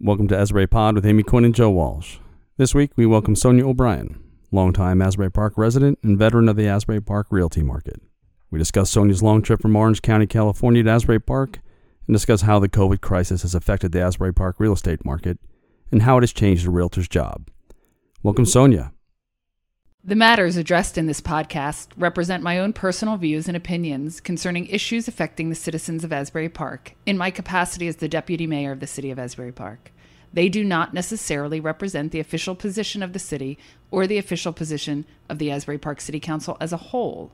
Welcome to Asbury Pod with Amy Quinn and Joe Walsh. This week we welcome Sonia O'Brien, longtime Asbury Park resident and veteran of the Asbury Park realty market. We discuss Sonia's long trip from Orange County, California to Asbury Park and discuss how the COVID crisis has affected the Asbury Park real estate market and how it has changed a realtor's job. Welcome, Sonia. The matters addressed in this podcast represent my own personal views and opinions concerning issues affecting the citizens of Asbury Park in my capacity as the Deputy Mayor of the City of Asbury Park. They do not necessarily represent the official position of the city or the official position of the Asbury Park City Council as a whole.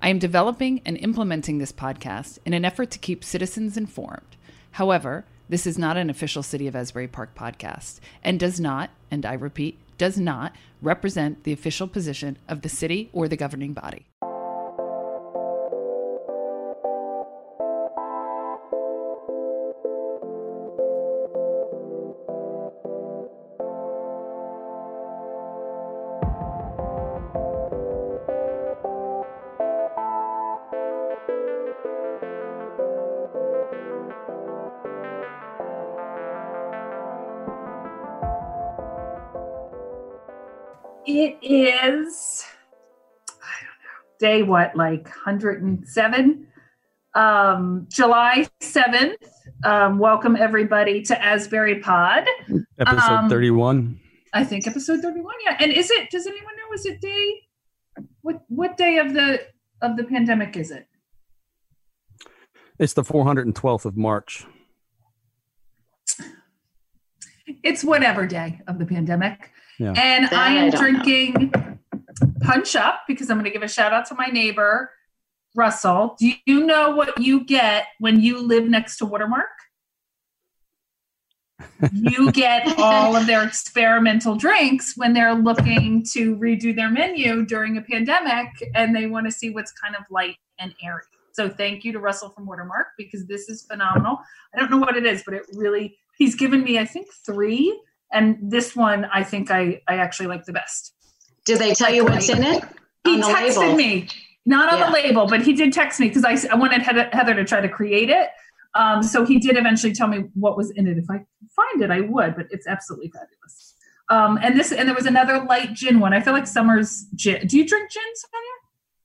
I am developing and implementing this podcast in an effort to keep citizens informed. However, this is not an official City of Asbury Park podcast and does not, and I repeat, does not represent the official position of the city or the governing body. Day what, like 107? Um, July 7th. Um, welcome everybody to Asbury Pod. Episode Um, 31. I think episode 31. Yeah. And is it, does anyone know, is it day, what, what day of the, of the pandemic is it? It's the 412th of March. It's whatever day of the pandemic. Yeah. And That I I am don't know. Punch Up because I'm going to give a shout out to my neighbor, Russell. Do you know what you get when you live next to Watermark? you get all of their experimental drinks when they're looking to redo their menu during a pandemic and they want to see what's kind of light and airy. So thank you to Russell from Watermark because this is phenomenal. I don't know what it is, but it really he's given me I think 3 and this one I think I I actually like the best. Did they tell you what's in it? He texted label. me, not on Yeah. the label, but he did text me because I, I wanted Heather, Heather to try to create it. Um, so he did eventually tell me what was in it. If I could find it, I would, but it's absolutely fabulous. Um, and this, and there was another light gin one. I feel like summer's gin. Do you drink gin,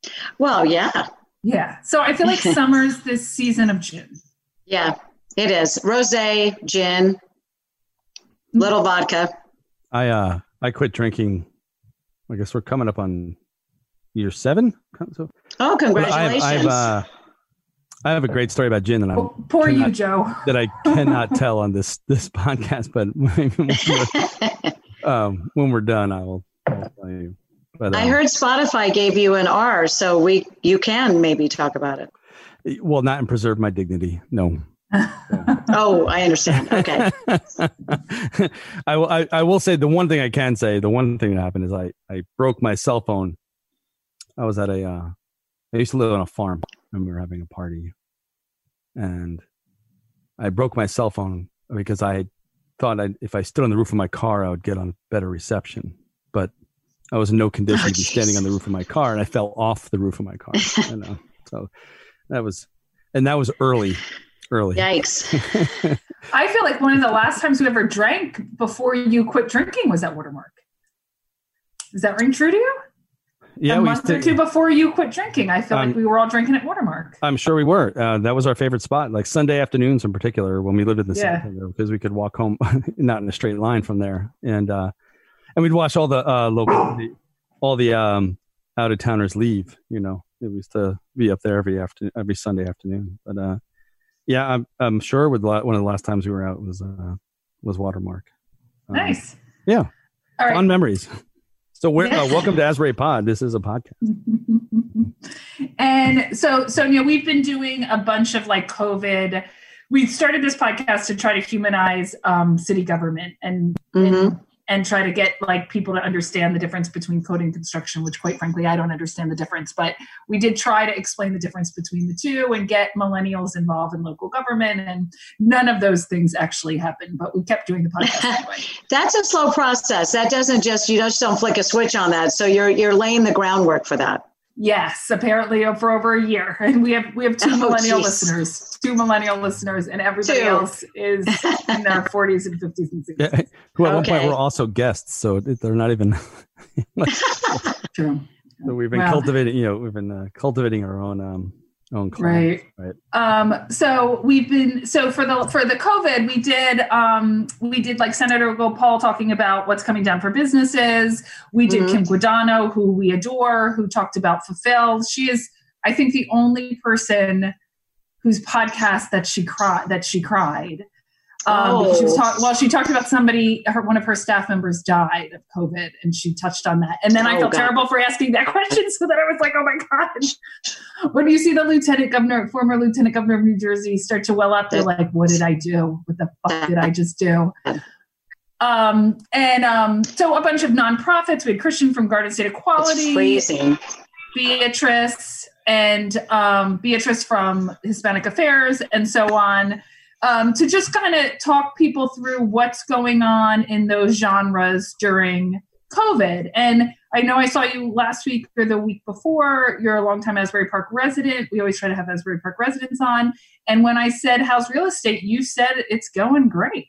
Sonia? Well, yeah, Yeah. So I feel like summer's this season of gin. yeah, it is. Rosé, gin, little vodka. I uh I quit drinking. I guess we're coming up on year seven. So Oh, I congratulations! have, I have, uh, I have a great story about gin that I Oh, poor you, Joe. that I cannot tell on this this podcast, but when we're, um, when we're done, I will I'll tell you. But I um, heard Spotify gave you an R, so we you can maybe talk about it. well, not and preserve my dignity. No. Oh, I understand. Okay. I, will- I I will say the one thing I can say the one thing that happened is I I broke my cell phone. I was at a uh, I used to live on a farm and we were having a party, and I broke my cell phone because I thought I if I stood on the roof of my car I would get on better reception, but I was in no condition Oh, to be standing on the roof of my car and I fell off the roof of my car. you know, so that was and that was early, early. Yikes. I feel like one of the last times we ever drank before you quit drinking was at Watermark. Does that ring true to you? yeah, a we month used or two before you quit drinking. I feel Um, like we were all drinking at Watermark. I'm sure we were. Uh, that was our favorite spot, like Sunday afternoons in particular, when we lived in the Yeah. city, because we could walk home, not in a straight line from there, and uh, and we'd watch all the uh, local, the, all the um, out of towners leave. You know, it used to be up there every after every Sunday afternoon. But uh, yeah, I'm I'm sure with la- one of the last times we were out was uh, was Watermark. Um, Nice. yeah. All Fond right. memories. So we're uh, welcome to Asbury Pod. This is a podcast. and so, Sonia, we've been doing a bunch of like COVID. We started this podcast to try to humanize um, city government and, hmm and and try to get like people to understand the difference between code and construction, which quite frankly I don't understand the difference. But we did try to explain the difference between the two and get millennials involved in local government, and none of those things actually happened. But we kept doing the podcast anyway. That's a slow process. That doesn't just you just don't flick a switch on that. So you're you're laying the groundwork for that. Yes, apparently for over a year, and we have we have two Oh, millennial geez. listeners, two millennial listeners, and everybody Two. else is in their forties and fifties and sixties. Yeah, who at one point were also guests, so they're not even. True. so we've been Wow. cultivating, you know, we've been uh, cultivating our own um own clients, Right. right. Um, so we've been so for the for the COVID, we did um we did like Senator Gopal talking about what's coming down for businesses. We did Mhm. Kim Guadagno, who we adore, who talked about fulfilled. She is, I think, the only person whose podcast that she cried that she cried. Um, because she was Oh. talk- well, she talked about somebody, her one of her staff members died of COVID, and she touched on that. And then I Oh, felt God. terrible for asking that question, so then I was like, "Oh my god!" When you see the lieutenant governor, former lieutenant governor of New Jersey, start to well up, they're like, "What did I do? What the fuck did I just do?" Um, and um, so a bunch of nonprofits. We had Christian from Garden State It's Equality, freezing. Beatrice and um, Beatrice from Hispanic Affairs and so on um, to just kind of talk people through what's going on in those genres during COVID. And I know I saw you last week or the week before. You're a longtime Asbury Park resident. We always try to have Asbury Park residents on. And when I said how's real estate, you said it's going great.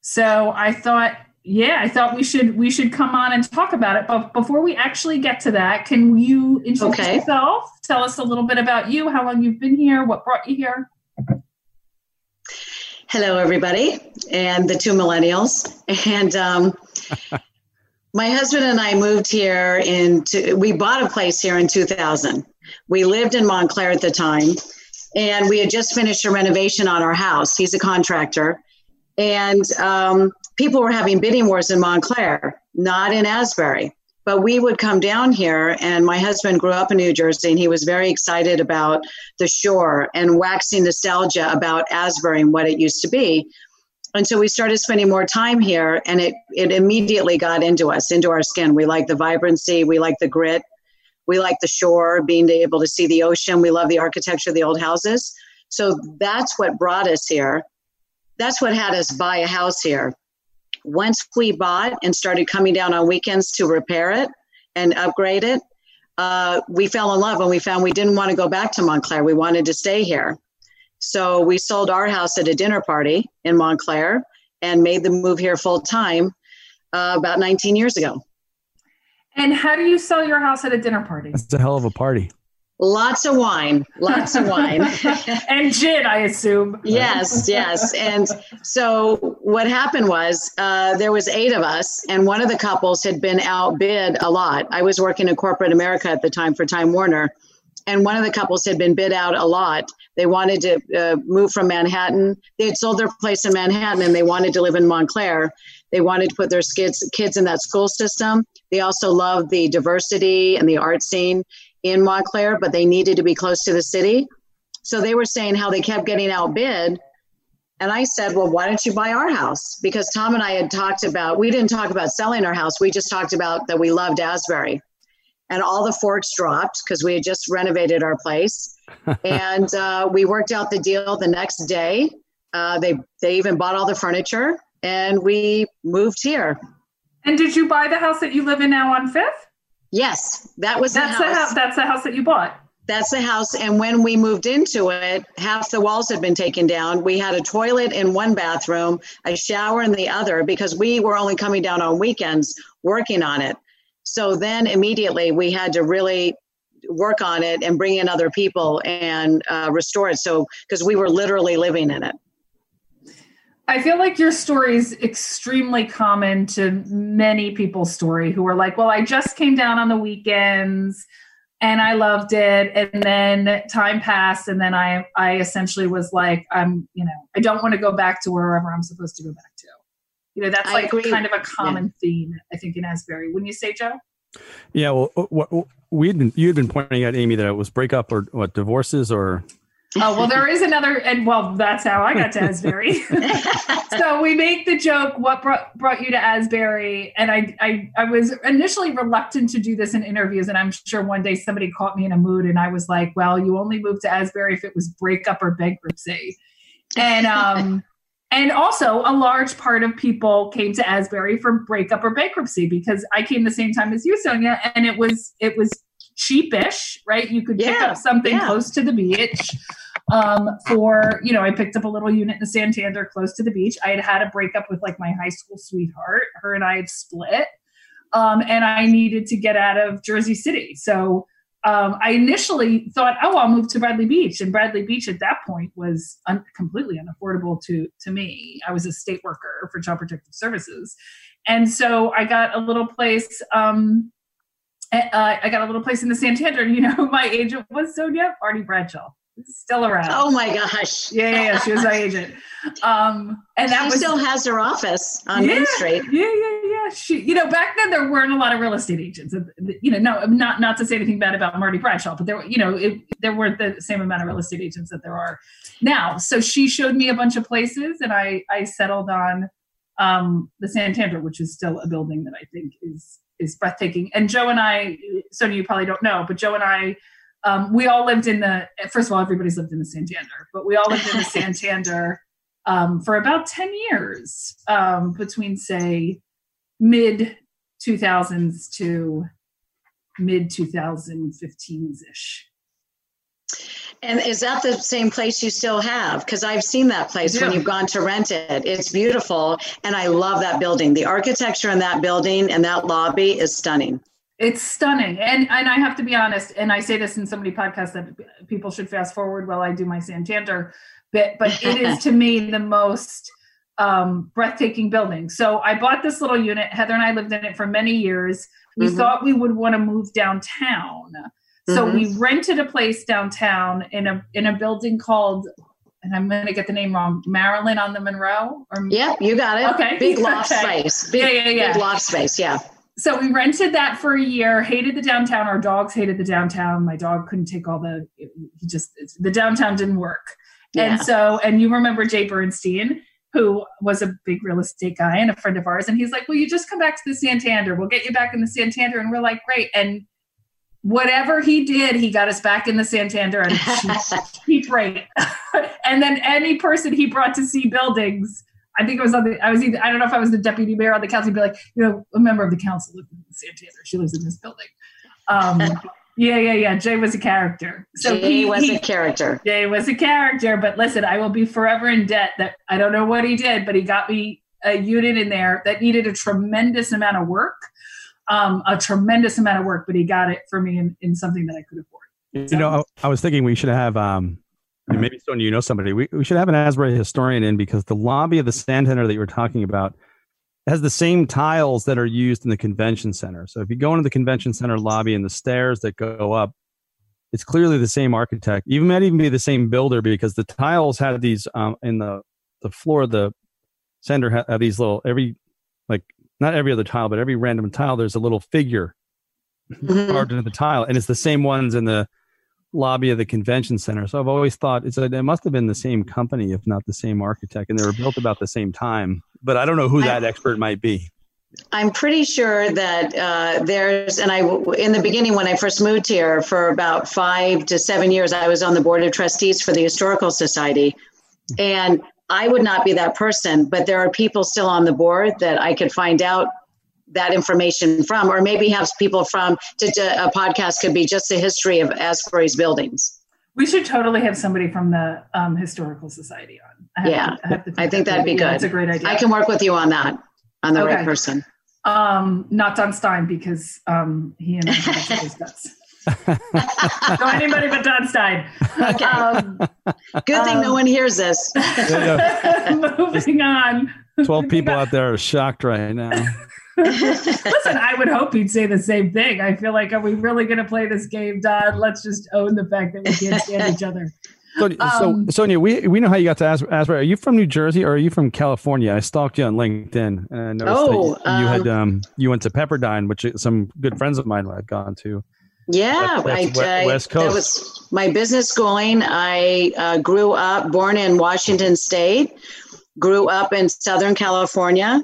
So I thought, yeah, I thought we should we should come on and talk about it. But before we actually get to that, can you introduce Okay. yourself? Tell us a little bit about you, how long you've been here, what brought you here. Hello, everybody, and the two millennials. And um, my husband and I moved here into, we bought a place here in 2000. We lived in Montclair at the time, and we had just finished a renovation on our house. He's a contractor. And um, people were having bidding wars in Montclair, not in Asbury. But we would come down here, and my husband grew up in New Jersey, and he was very excited about the shore and waxing nostalgia about Asbury and what it used to be. And so we started spending more time here, and it, it immediately got into us, into our skin. We like the vibrancy, we like the grit, we like the shore, being able to see the ocean. We love the architecture of the old houses. So that's what brought us here. That's what had us buy a house here. Once we bought and started coming down on weekends to repair it and upgrade it, uh, we fell in love and we found we didn't want to go back to Montclair. We wanted to stay here. So we sold our house at a dinner party in Montclair and made the move here full time uh, about 19 years ago. And how do you sell your house at a dinner party? That's a hell of a party. Lots of wine, lots of wine. and gin, I assume. yes, yes. And so what happened was uh, there was eight of us, and one of the couples had been outbid a lot. I was working in corporate America at the time for Time Warner, and one of the couples had been bid out a lot. They wanted to uh, move from Manhattan. They had sold their place in Manhattan, and they wanted to live in Montclair. They wanted to put their kids kids in that school system. They also loved the diversity and the art scene in Montclair, but they needed to be close to the city. So they were saying how they kept getting outbid. And I said, well, why don't you buy our house? Because Tom and I had talked about, we didn't talk about selling our house. We just talked about that we loved Asbury. And all the forks dropped because we had just renovated our place. and uh, we worked out the deal the next day. Uh, they, they even bought all the furniture and we moved here. And did you buy the house that you live in now on Fifth? Yes, that was That's the the house. house. That's the house that you bought. That's the house. And when we moved into it, half the walls had been taken down. We had a toilet in one bathroom, a shower in the other, because we were only coming down on weekends working on it. So then immediately we had to really work on it and bring in other people and uh, restore it. So, because we were literally living in it. I feel like your story is extremely common to many people's story who are like, well, I just came down on the weekends and I loved it. And then time passed. And then I, I essentially was like, I'm, you know, I don't want to go back to wherever I'm supposed to go back to. You know, that's I like agree. kind of a common theme, I think, in Asbury. Wouldn't you say, Joe? Yeah, well, uh, what, we had been you had been pointing out, Amy, that it was breakup or what divorces or Oh, well, there is another, and well, that's how I got to Asbury. so we make the joke, what brought, brought you to Asbury? And I, I, I was initially reluctant to do this in interviews. And I'm sure one day somebody caught me in a mood and I was like, well, you only moved to Asbury if it was breakup or bankruptcy. And, um, and also a large part of people came to Asbury for breakup or bankruptcy because I came the same time as you, Sonia, and it was it was cheapish, right? You could pick up something yeah. close to the beach. Um, for you know, I picked up a little unit in Santander close to the beach. I had had a breakup with like my high school sweetheart. Her and I had split, um, and I needed to get out of Jersey City. So um, I initially thought, oh, I'll move to Bradley Beach, and Bradley Beach at that point was un- completely unaffordable to to me. I was a state worker for Child Protective Services, and so I got a little place. Um, uh, I got a little place in the Santander. You know, my agent was Sonia Marty Bradshaw, still around. Oh my gosh. yeah, yeah, yeah, she was my agent. Um, and that she was still has her office on Yeah. Main Street. yeah, yeah, yeah. She, you know, back then there weren't a lot of real estate agents. You know, no, not not to say anything bad about Marty Bradshaw, but there, were, you know, it, there weren't the same amount of real estate agents that there are now. So she showed me a bunch of places, and I I settled on um, the Santander, which is still a building that I think is is breathtaking. And Joe and I, Sonia, you probably don't know, but Joe and I. Um, we all lived in the first of all everybody's lived in the santander but we all lived in the santander um, for about 10 years um, between say mid 2000s to mid 2015s ish And is that the same place you still have? Because I've seen that place when you've gone to rent it. It's beautiful. And I love that building. The architecture in that building and that lobby is stunning. It's stunning and and i have to be honest and i say this in so many podcasts that people should fast forward while i do my santander bit but it is to me the most um, breathtaking building so i bought this little unit heather and i lived in it for many years we Mhm. thought we would want to move downtown so Mhm. we rented a place downtown in a in a building called and i'm going to get the name wrong Marilyn on the monroe or Yep, you got it. Okay. Big loft space. Big, Yeah, yeah, yeah. Big loft space. Yeah. So we rented that for a year hated the downtown. Our dogs hated the downtown. My dog couldn't take all the he just the downtown didn't work. Yeah. and so and you remember jay bernstein who was a big real estate guy and a friend of ours and he's like well you just come back to the santander. We'll get you back in the santander. And we're like great. And whatever he did he got us back in the santander and cheap rate and then any person he brought to see buildings I think it was on the. I was either. I don't know if I was the deputy mayor on the council. He'd be like, you know, a member of the council lives in Santander. She lives in this building. Um, yeah, yeah, yeah. Jay was a character. So Jay he, was he- a character. Jay was a character. But listen, I will be forever in debt. That I don't know what he did, but he got me a unit in there that needed a tremendous amount of work, um, a tremendous amount of work. But he got it for me in, in something that I could afford. You know, I, I was thinking we should have um and maybe Sonia, you know somebody. We we should have an Asbury historian in because the lobby of the Santander that you were talking about has the same tiles that are used in the convention center. So if you go into the convention center lobby and the stairs that go up, it's clearly the same architect. Even might even be the same builder because the tiles had these um in the the floor of the center ha- have these little every like not every other tile, but every random tile there's a little figure Mhm. carved into the tile, and it's the same ones in the lobby of the convention center. So I've always thought it's a, it must have been the same company, if not the same architect, and they were built about the same time. But I don't know who that expert might be. I'm pretty sure that uh, there's, and I, in the beginning when I first moved here for about five to seven years, I was on the board of trustees for the Historical Society. And I would not be that person, but there are people still on the board that I could find out that information from, or maybe have people from, to, to- a podcast could be just the history of Asbury's buildings. We should totally have somebody from the um, historical society on. I Yeah, to- I, have I think that'd be good. That's a great idea. I can work with you on that, on the right person. Um, not Don Stine because um, he and I have each guts. no, anybody but Don Stine. Okay. Um, Good thing no um, one hears this. moving on. Twelve people out there are shocked right now. Listen, I would hope he'd say the same thing. I feel like, are we really going to play this game, Don? Let's just own the fact that we can't stand each other. So, so Um, Sonia, we we know how you got to As- Asbury. Are you from New Jersey or are you from California? I stalked you on LinkedIn and I noticed Oh, that you had um you went to Pepperdine, which some good friends of mine had gone to. Yeah, That's- that's I, we- I- West that Coast. was my business schooling. I uh, grew up, born in Washington State, grew up in Southern California,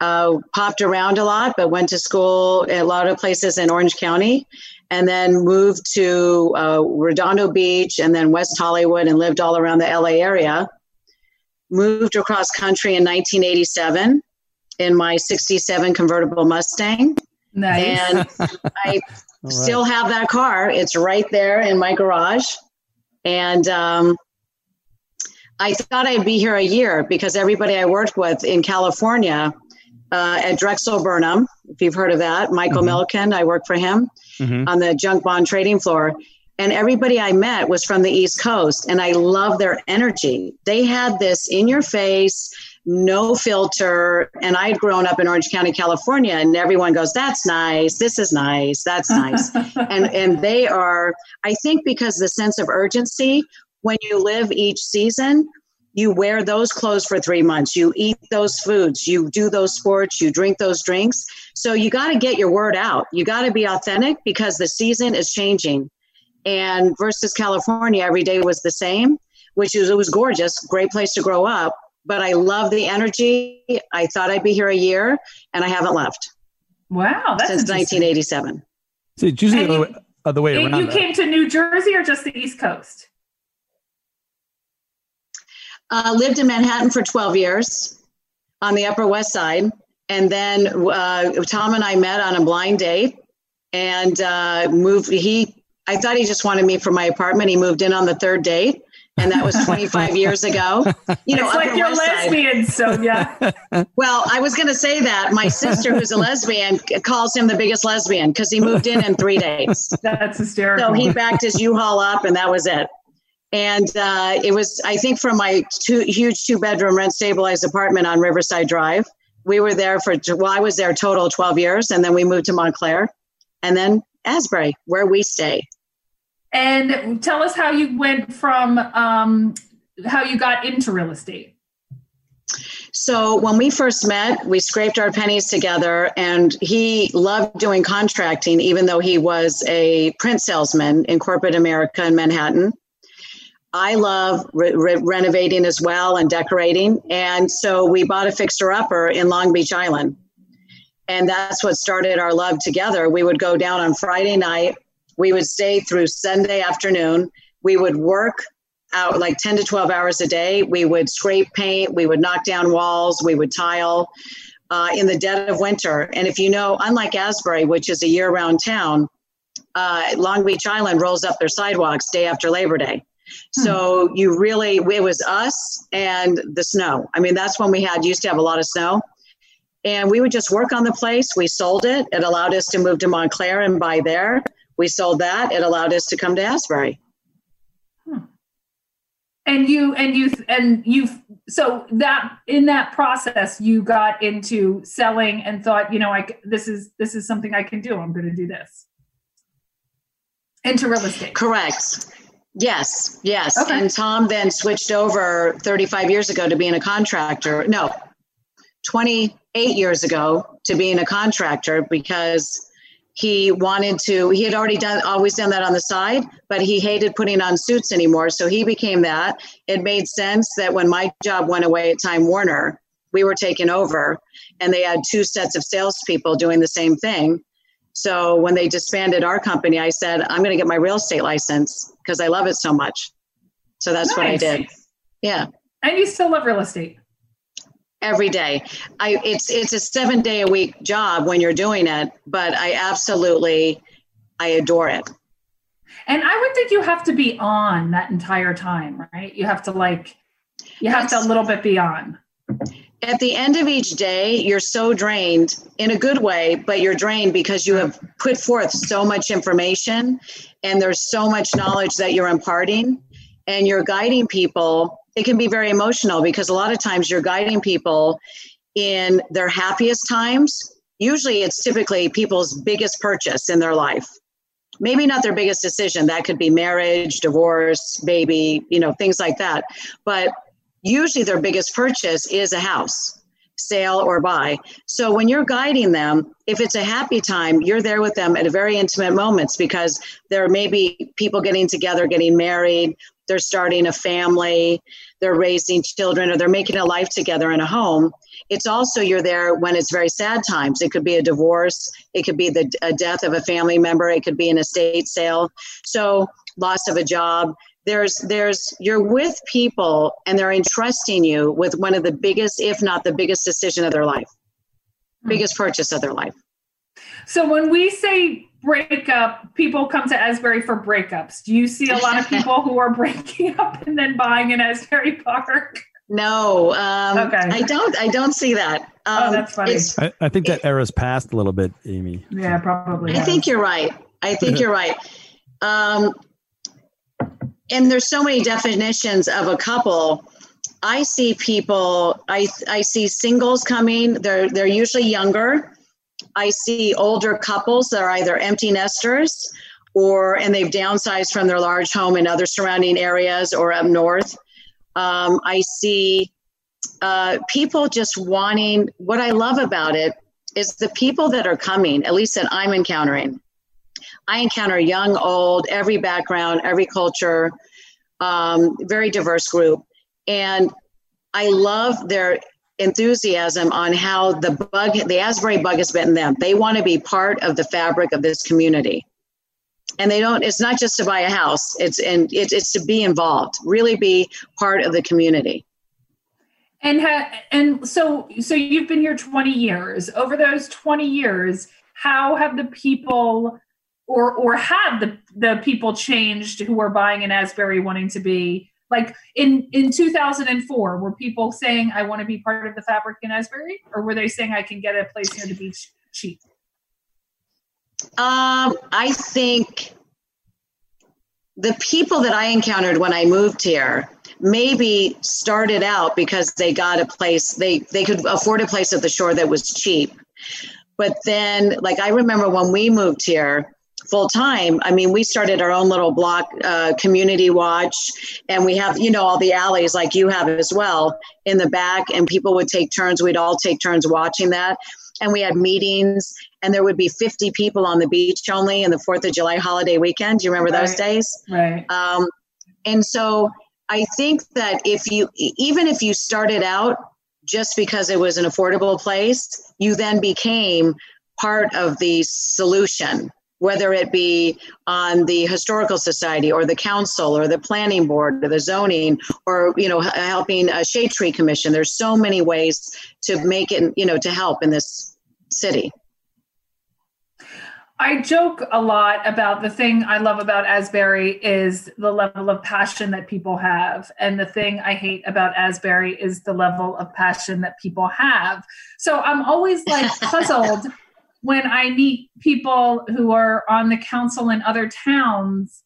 uh, popped around a lot, but went to school at a lot of places in Orange County, and then moved to uh, Redondo Beach and then West Hollywood and lived all around the LA area. moved across country in 1987 in my 67 convertible Mustang. Nice. And I right. still have that car. It's right there in my garage. And um, I thought I'd be here a year because everybody I worked with in California uh, at Drexel Burnham, if you've heard of that, Michael Mhm. Milken, I worked for him Mhm. on the junk bond trading floor. And everybody I met was from the East Coast, and I love their energy. They had this in your face, no filter. And I'd grown up in Orange County, California, and everyone goes, That's nice. This is nice. That's nice. and and they are, I think, because the sense of urgency when you live each season, you wear those clothes for three months, you eat those foods, you do those sports, you drink those drinks. So you got to get your word out. You got to be authentic because the season is changing. And versus California, every day was the same, which is it was gorgeous, great place to grow up. But I love the energy. I thought I'd be here a year, and I haven't left wow, that's since 1987. See, it's usually the you- other way, other way around. you though. came to New Jersey or just the East Coast? Uh, lived in Manhattan for 12 years on the Upper West Side. And then uh, Tom and I met on a blind date and uh, moved. He, I thought he just wanted me for my apartment. He moved in on the third date. And that was 25 years ago. You know, it's like you're Side. Sonia. Well, I was going to say that. My sister, who's a lesbian, calls him the biggest lesbian because he moved in in three days. That's hysterical. So he backed his U-Haul up, and that was it. And uh, it was, I think, from my two huge two-bedroom rent-stabilized apartment on Riverside Drive. We were there for, well, I was there total 12 years, and then we moved to Montclair, and then Asbury, where we stay. and tell us how you went from um, how you got into real estate. So when we first met, we scraped our pennies together, and he loved doing contracting, even though he was a print salesman in corporate America in Manhattan. I love re- re- renovating as well and decorating, and so we bought a fixer upper in Long Beach Island, and that's what started our love together. We would go down on Friday night, we would stay through Sunday afternoon, we would work out like 10 to 12 hours a day. We would scrape paint, we would knock down walls, we would tile uh, in the dead of winter. And if you know, unlike Asbury, which is a year round town, uh, Long Beach Island rolls up their sidewalks day after Labor Day. Hmm. So you really, it was us and the snow. I mean, that's when we had, used to have a lot of snow. And we would just work on the place. We sold it. It allowed us to move to Montclair and buy there. We sold that. It allowed us to come to Asbury. Hmm. And you and you and you so that in that process you got into selling and thought, you know, I this is this is something I can do. I'm going to do this. Into real estate. Correct. Yes, yes. Okay. And Tom then switched over 35 years ago to being a contractor. No, 28 years ago to being a contractor because he wanted to he had already done always done that on the side but he hated putting on suits anymore so he became that it made sense that when my job went away at time warner we were taken over and they had two sets of salespeople doing the same thing so when they disbanded our company i said i'm going to get my real estate license because i love it so much so that's what i did yeah And you still love real estate. every day i it's it's a seven day a week job when you're doing it but i absolutely i adore it And I would think you have to be on that entire time, right? You have to like you have to a little bit be on. At the end of each day you're so drained in a good way but you're drained because you have put forth so much information and there's so much knowledge that you're imparting and you're guiding people. It can be very emotional because a lot of times you're guiding people in their happiest times. Usually it's typically people's biggest purchase in their life. Maybe not their biggest decision. That could be marriage divorce baby you know things like that. But usually their biggest purchase is a house sale or buy. So when you're guiding them if it's a happy time you're there with them at very intimate moments because there may be people getting together getting married they're starting a family they're raising children or they're making a life together in a home. It's also you're there when it's very sad times. It could be a divorce it could be the death of a family member it could be an estate sale. So loss of a job there's there's you're with people and they're entrusting you with one of the biggest if not the biggest decision of their life biggest purchase of their life So when we say breakup, people come to Asbury for breakups. Do you see a lot of people who are breaking up and then buying in Asbury Park? no um Okay. i don't i don't see that um, Oh, that's funny. I, I think that era's passed a little bit, Amy. Yeah, probably. I think you're right. I think you're right. Um, and there's so many definitions of a couple. I see people. I I see singles coming. They're they're usually younger. I see older couples that are either empty nesters, or and they've downsized from their large home in other surrounding areas or up north. Um, I see uh, people just wanting. What I love about it is the people that are coming, at least that I'm encountering. I encounter young, old, every background, every culture, um, very diverse group. And I love their enthusiasm on how the bug, the Asbury bug has bitten them. They want to be part of the fabric of this community. And they don't, it's not just to buy a house, it's, and it, it's to be involved, really be part of the community. And ha- and so so you've been here 20 years. Over those 20 years, how have the people or or have the the people changed who are buying in Asbury wanting to be like in in 2004 were people saying I want to be part of the fabric in Asbury or were they saying I can get a place near the beach cheap? Um, I think the people that I encountered when I moved here maybe started out because they got a place they they could afford a place at the shore that was cheap. But then, like I remember when we moved here full time, I mean, we started our own little block uh, community watch, and we have you know all the alleys like you have as well in the back, and people would take turns. We'd all take turns watching that, and we had meetings and there would be 50 people on the beach only in the Fourth of July holiday weekend. Do you remember those days? Right. Um, and so I think that if you, even if you started out just because it was an affordable place, you then became part of the solution, whether it be on the historical society or the council or the planning board or the zoning or you know helping a shade tree commission. There's so many ways to make it, you know, to help in this city. I joke a lot about the thing I love about Asbury is the level of passion that people have. And the thing I hate about Asbury is the level of passion that people have. So I'm always like puzzled when I meet people who are on the council in other towns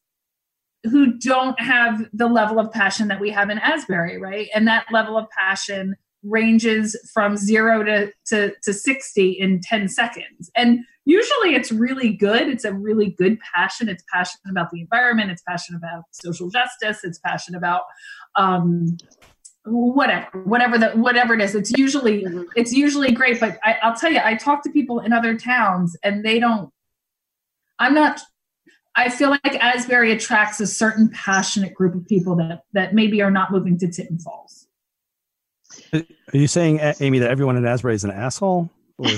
who don't have the level of passion that we have in Asbury, right? And that level of passion ranges from zero to, to, to 60 in 10 seconds. And usually it's really good. It's a really good passion. It's passionate about the environment. It's passionate about social justice. It's passionate about um, whatever, whatever the whatever it is. It's usually Mhm. it's usually great. But I, I'll tell you, I talk to people in other towns, and they don't. I'm not. I feel like Asbury attracts a certain passionate group of people that that maybe are not moving to Tinton Falls. Are you saying, Amy, that everyone in Asbury is an asshole? Or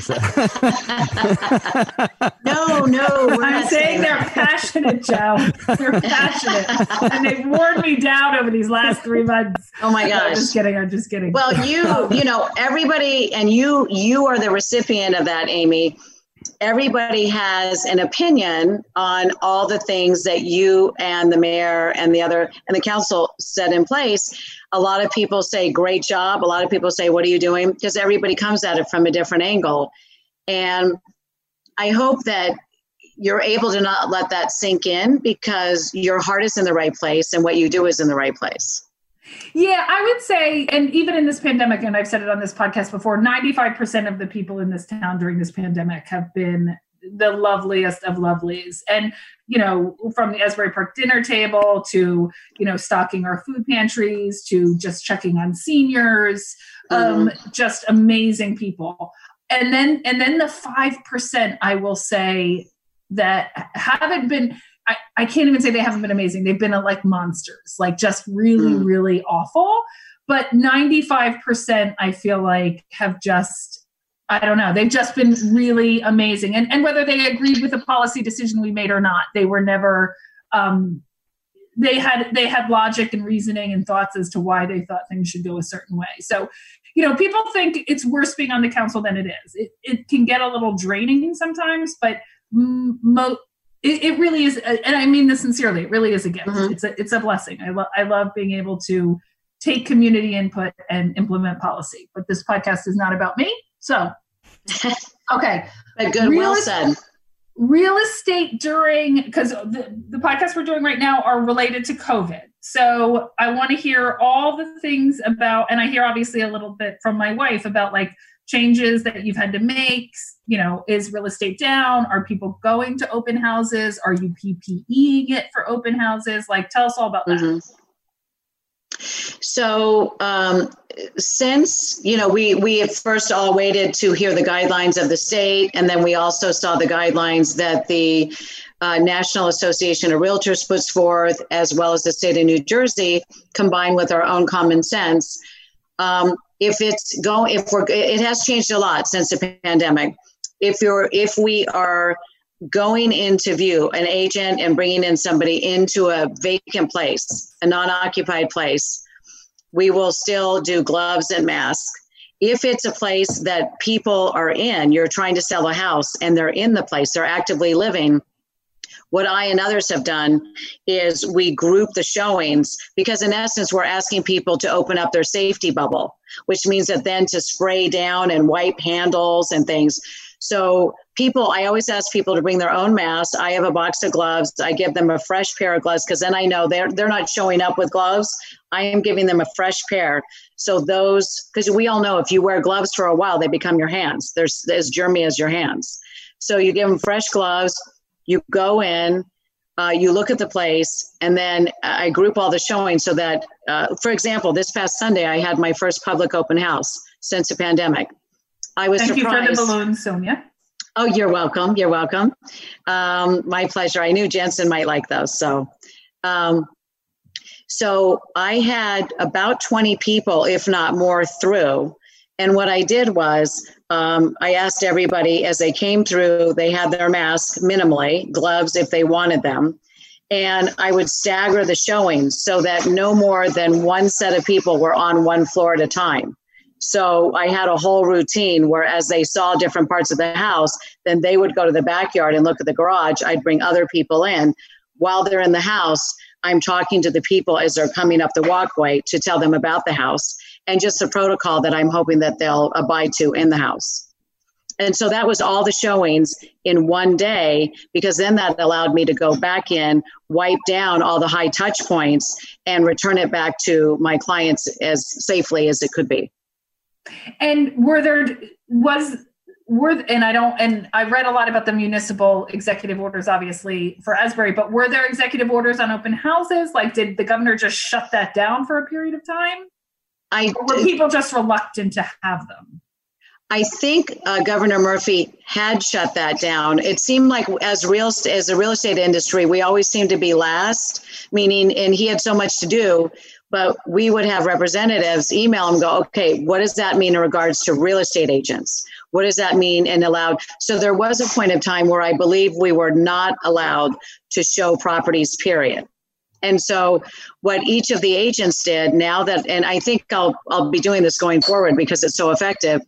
No, no, I'm saying they're that. passionate, Joe. They're passionate, and they've worn me down over these last three months. Oh my gosh. I'm gosh. just kidding. I'm just kidding. Well, you, you know, everybody, and you, you are the recipient of that, Amy. Everybody has an opinion on all the things that you and the mayor and the other and the council set in place. A lot of people say, great job. A lot of people say, what are you doing? Because everybody comes at it from a different angle. And I hope that you're able to not let that sink in because your heart is in the right place and what you do is in the right place. Yeah, I would say, and even in this pandemic, and I've said it on this podcast before, 95% of the people in this town during this pandemic have been the loveliest of lovelies. And, you know, from the Asbury Park dinner table to, you know, stocking our food pantries to just checking on seniors, um, just amazing people. And then, and then the 5%, I will say, that haven't been I, I can't even say they haven't been amazing. They've been uh, like monsters, like just really, Mm. really awful. But 95% I feel like have just, I don't know, they've just been really amazing. And, and whether they agreed with the policy decision we made or not, they were never, um, they had they had logic and reasoning and thoughts as to why they thought things should go a certain way. So, you know, people think it's worse being on the council than it is. It it can get a little draining sometimes, but mo- it, it really is, and I mean this sincerely. It really is a gift. Mm-hmm. It's a it's a blessing. I love I love being able to take community input and implement policy. But this podcast is not about me. So, okay. but good, real well said. Real estate during, because the, the podcasts we're doing right now are related to COVID. So I want to hear all the things about, and I hear obviously a little bit from my wife about like changes that you've had to make. You know, is real estate down? Are people going to open houses? Are you PPEing it for open houses? Like, tell us all about that. Mm-hmm. So um, since you know we we first all waited to hear the guidelines of the state, and then we also saw the guidelines that the uh, National Association of Realtors puts forth, as well as the state of New Jersey, combined with our own common sense. Um, if it's going, if we're, it has changed a lot since the pandemic. If you're, if we are going into view an agent and bringing in somebody into a vacant place, a non occupied place, we will still do gloves and masks. If it's a place that people are in, you're trying to sell a house and they're in the place, they're actively living. What I and others have done is we group the showings because, in essence, we're asking people to open up their safety bubble, which means that then to spray down and wipe handles and things. So people, I always ask people to bring their own masks. I have a box of gloves. I give them a fresh pair of gloves because then I know they're they're not showing up with gloves. I am giving them a fresh pair. So those, because we all know if you wear gloves for a while, they become your hands. There's as germy as your hands. So you give them fresh gloves. You go in. Uh, you look at the place, and then I group all the showings so that, uh, for example, this past Sunday I had my first public open house since the pandemic. I was Thank surprised. you for the balloon, Sonia. Oh, you're welcome. You're welcome. Um, my pleasure. I knew Jensen might like those. So, um, so I had about 20 people, if not more, through. And what I did was um, I asked everybody as they came through, they had their mask minimally, gloves if they wanted them. And I would stagger the showings so that no more than one set of people were on one floor at a time. So I had a whole routine where as they saw different parts of the house, then they would go to the backyard and look at the garage. I'd bring other people in. While they're in the house, I'm talking to the people as they're coming up the walkway to tell them about the house and just a protocol that I'm hoping that they'll abide to in the house. And so that was all the showings in one day because then that allowed me to go back in, wipe down all the high touch points, and return it back to my clients as safely as it could be. And were there was were and I don't and I read a lot about the municipal executive orders obviously for Asbury, but were there executive orders on open houses? Like did the governor just shut that down for a period of time? I or were people just reluctant to have them? I think uh, Governor Murphy had shut that down. It seemed like as real as a real estate industry, we always seem to be last. Meaning, and he had so much to do but we would have representatives email and go, okay, what does that mean in regards to real estate agents? What does that mean and allowed? So there was a point of time where I believe we were not allowed to show properties, period. And so what each of the agents did now that, and I think I'll, I'll be doing this going forward because it's so effective,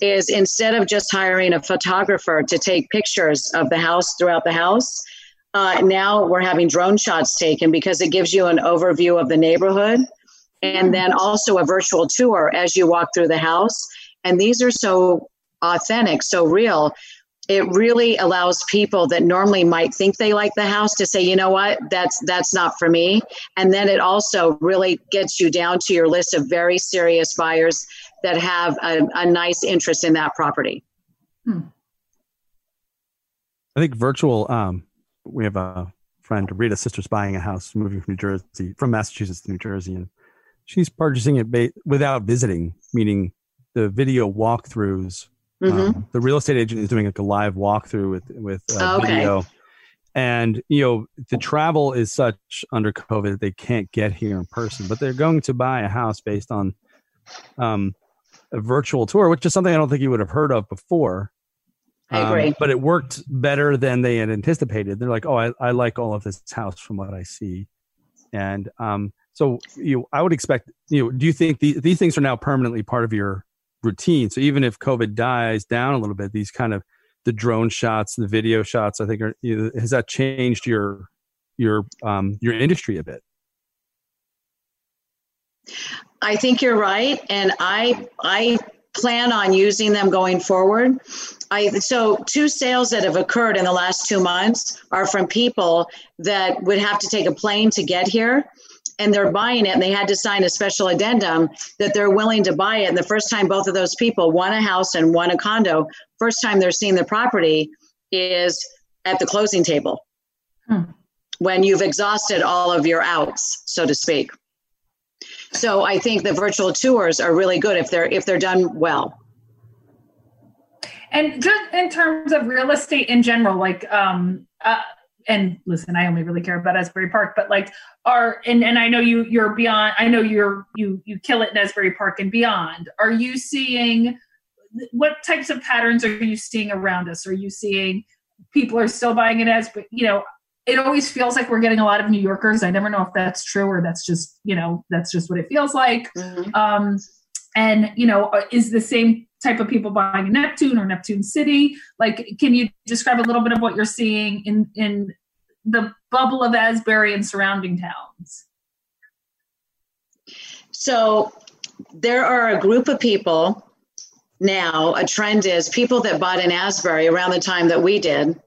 is instead of just hiring a photographer to take pictures of the house throughout the house, uh, now we're having drone shots taken because it gives you an overview of the neighborhood and then also a virtual tour as you walk through the house. And these are so authentic, so real. It really allows people that normally might think they like the house to say, you know what, that's that's not for me. And then it also really gets you down to your list of very serious buyers that have a, a nice interest in that property. Hmm. I think virtual um, we have a friend, Rita's sister's buying a house, moving from New Jersey, from Massachusetts to New Jersey, and she's purchasing it ba- without visiting, meaning the video walkthroughs. Mm-hmm. Um, the real estate agent is doing like a live walkthrough with with uh, okay. video, and you know the travel is such under COVID that they can't get here in person, but they're going to buy a house based on um, a virtual tour, which is something I don't think you would have heard of before. I agree. Um, but it worked better than they had anticipated. They're like, oh, I, I like all of this house from what I see. And um, so you, I would expect you know. Do you think the, these things are now permanently part of your routine? So even if COVID dies down a little bit, these kind of the drone shots, the video shots, I think are has that changed your your um, your industry a bit? I think you're right, and I I plan on using them going forward. I so two sales that have occurred in the last two months are from people that would have to take a plane to get here and they're buying it and they had to sign a special addendum that they're willing to buy it and the first time both of those people one a house and one a condo first time they're seeing the property is at the closing table hmm. when you've exhausted all of your outs so to speak so I think the virtual tours are really good if they're if they're done well. And just in terms of real estate in general, like um uh, and listen, I only really care about Asbury Park, but like are and, and I know you you're beyond I know you're you you kill it in Asbury Park and beyond. Are you seeing what types of patterns are you seeing around us? Are you seeing people are still buying it as but you know it always feels like we're getting a lot of New Yorkers. I never know if that's true or that's just, you know, that's just what it feels like. Mm-hmm. Um, and, you know, is the same type of people buying a Neptune or Neptune City? Like, can you describe a little bit of what you're seeing in, in the bubble of Asbury and surrounding towns? So there are a group of people now, a trend is people that bought in Asbury around the time that we did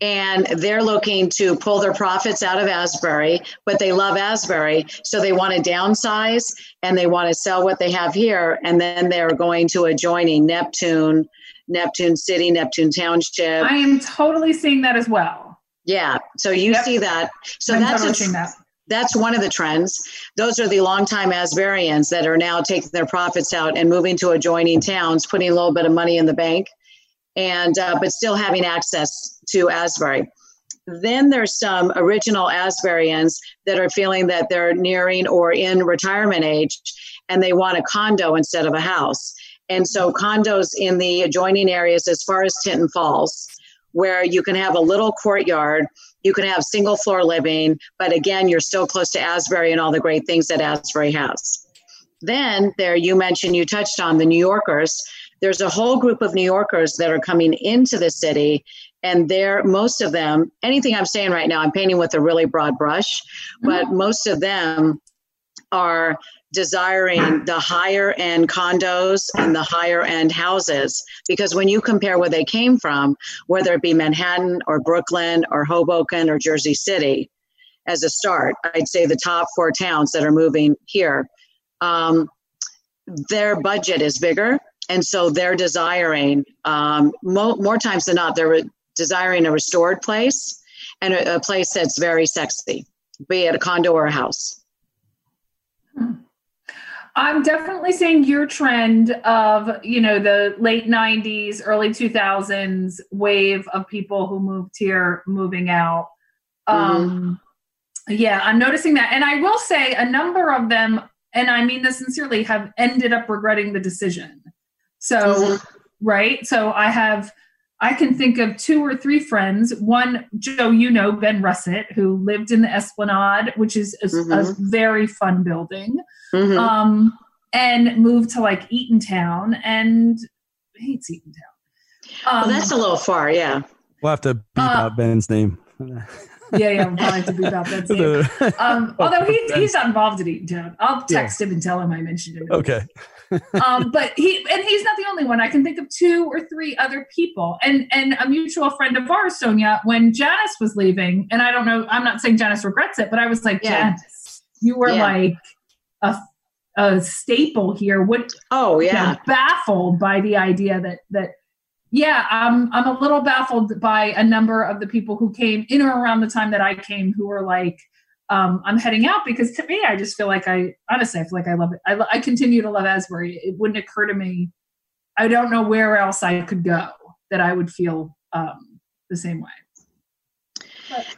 and they're looking to pull their profits out of Asbury, but they love Asbury, so they want to downsize and they want to sell what they have here, and then they're going to adjoining Neptune, Neptune City, Neptune Township. I am totally seeing that as well. Yeah, so you yep. see that. So I'm that's totally a, that. that's one of the trends. Those are the longtime Asburyans that are now taking their profits out and moving to adjoining towns, putting a little bit of money in the bank and uh, but still having access to Asbury. Then there's some original Asburyans that are feeling that they're nearing or in retirement age and they want a condo instead of a house. And so condos in the adjoining areas as far as Tinton Falls, where you can have a little courtyard, you can have single floor living, but again, you're still close to Asbury and all the great things that Asbury has. Then there you mentioned you touched on the New Yorkers there's a whole group of New Yorkers that are coming into the city, and they're most of them. Anything I'm saying right now, I'm painting with a really broad brush, but mm-hmm. most of them are desiring the higher end condos and the higher end houses because when you compare where they came from, whether it be Manhattan or Brooklyn or Hoboken or Jersey City, as a start, I'd say the top four towns that are moving here. Um, their budget is bigger and so they're desiring um, mo- more times than not they're re- desiring a restored place and a, a, place that's very sexy be it a condo or a house. I'm definitely seeing your trend of you know the late 90s early 2000s wave of people who moved here moving out. Um, mm-hmm. yeah i'm noticing that. And i will say a number of them and i mean this sincerely have ended up regretting the decision so, mm-hmm. right. So I have, I can think of two or three friends. One, Joe, you know, Ben Russet, who lived in the Esplanade, which is a, mm-hmm. a very fun building, mm-hmm. um, and moved to like Eatontown and hates Eatontown. Um, well, that's a little far, yeah. We'll have to beep uh, out Ben's name. yeah, yeah, we'll have to beep out Ben's name. Um, although he, he's not involved in Eatontown. I'll text yeah. him and tell him I mentioned him. Okay um, but he and he's not the only one. I can think of two or three other people, and and a mutual friend of ours, Sonia, when Janice was leaving, and I don't know, I'm not saying Janice regrets it, but I was like, yeah. Janice, you were yeah. like a a staple here. What? Oh yeah, baffled by the idea that that yeah, I'm I'm a little baffled by a number of the people who came in or around the time that I came who were like um, I'm heading out because to me, I just feel like I honestly, I feel like I love it. I, I continue to love Asbury. It wouldn't occur to me. I don't know where else I could go that I would feel um, the same way.